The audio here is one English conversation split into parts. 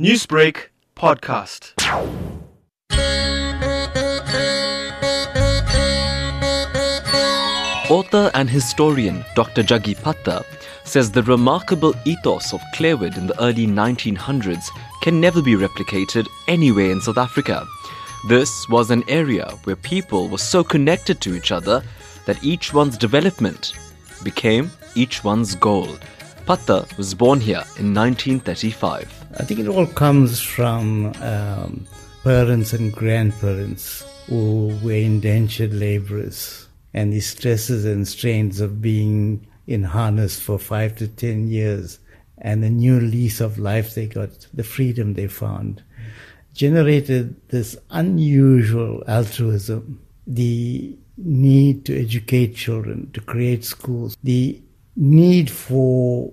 Newsbreak podcast. Author and historian Dr. Juggie Pather says the remarkable ethos of Clairwood in the early 1900s can never be replicated anywhere in South Africa. This was an area where people were so connected to each other that each one's development became each one's goal. Pather was born here in 1935. I think it all comes from um, parents and grandparents who were indentured laborers and the stresses and strains of being in harness for five to ten years and the new lease of life they got, the freedom they found generated this unusual altruism, the need to educate children, to create schools, the need for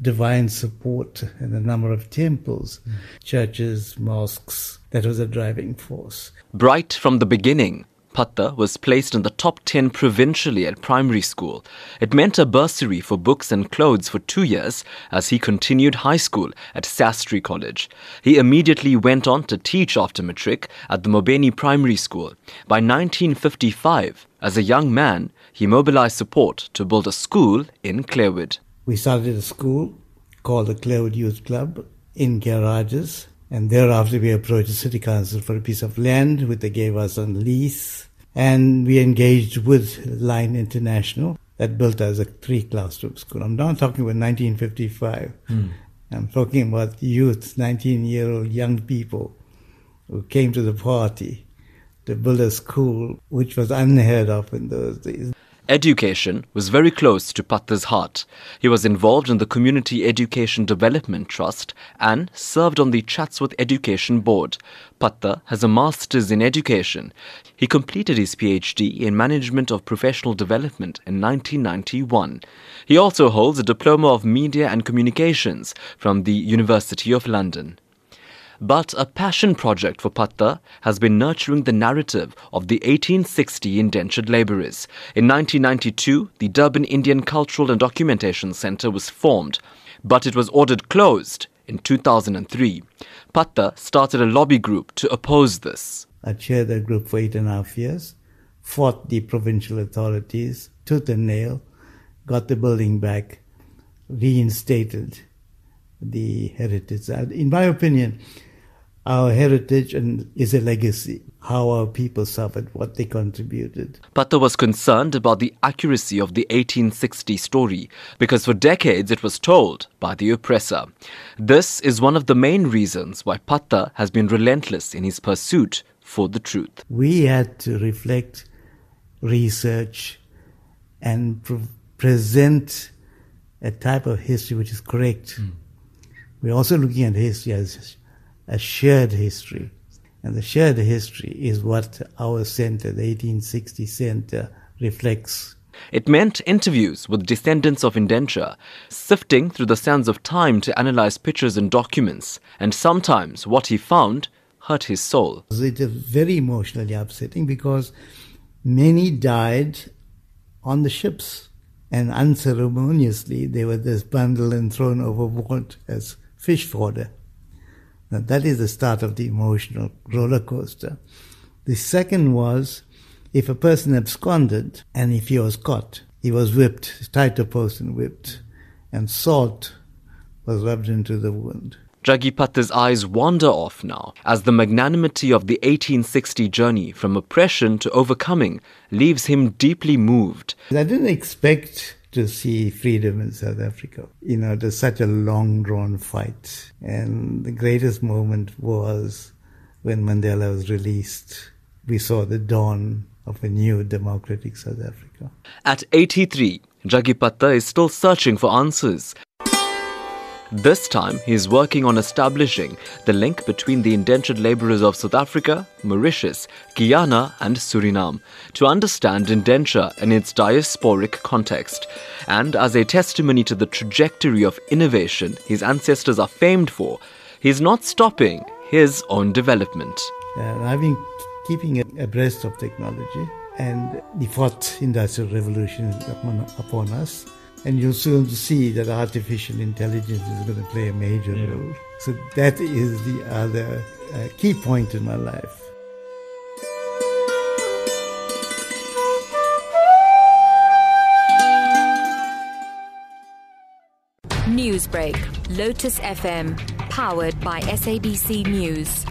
divine support and a number of temples, mm. churches, mosques. That was a driving force. Bright from the beginning, Pather was placed in the top 10 provincially at primary school. It meant a bursary for books and clothes for two years as he continued high school at Sastri College. He immediately went on to teach after matric at the Mobeni Primary School. By 1955, as a young man, he mobilized support to build a school in Clairwood. We started a school called the Clairwood Youth Club in garages and thereafter, we approached the city council for a piece of land, which they gave us on lease. And we engaged with Lions International that built us a three classroom school. I'm not talking about 1955. Mm. I'm talking about youth, 19 year old young people who came to the party to build a school, which was unheard of in those days. Education was very close to Pather's heart. He was involved in the Community Education Development Trust and served on the Chatsworth Education Board. Pather has a master's in education. He completed his PhD in Management of Professional Development in 1991. He also holds a Diploma of Media and Communications from the University of London. But a passion project for Pather has been nurturing the narrative of the 1860 indentured labourers. In 1992, the Durban Indian Cultural and Documentation Centre was formed, but it was ordered closed in 2003. Pather started a lobby group to oppose this. I chaired that group for eight and a half years, fought the provincial authorities tooth and nail, got the building back, reinstated the heritage. In my opinion, our heritage and is a legacy. How our people suffered, what they contributed. Pather was concerned about the accuracy of the 1860 story because for decades it was told by the oppressor. This is one of the main reasons why Pather has been relentless in his pursuit for the truth. We had to reflect, research, and pre- present a type of history which is correct. Mm. We're also looking at history as a shared history. And the shared history is what our center, the 1860 Center, reflects. It meant interviews with descendants of indenture, sifting through the sands of time to analyze pictures and documents, and sometimes what he found hurt his soul. It is very emotionally upsetting because many died on the ships, and unceremoniously they were just bundled and thrown overboard as fish fodder. Now that is the start of the emotional roller coaster. The second was if a person absconded and if he was caught, he was whipped, tied to a post and whipped, and salt was rubbed into the wound. Juggie Pather's eyes wander off now as the magnanimity of the 1860 journey from oppression to overcoming leaves him deeply moved. I didn't expect to see freedom in South Africa. You know, it was such a long drawn fight. And the greatest moment was when Mandela was released. We saw the dawn of a new democratic South Africa. At 83, Juggie Pather is still searching for answers. This time, he is working on establishing the link between the indentured labourers of South Africa, Mauritius, Guyana, and Suriname to understand indenture in its diasporic context, and as a testimony to the trajectory of innovation his ancestors are famed for, he is not stopping his own development. Uh, I've been keeping abreast of technology, and the fourth industrial revolution is upon, upon us And you'll soon see that artificial intelligence is going to play a major Yeah. role. So that is the other uh, key point in my life. Newsbreak, Lotus FM, powered by SABC News.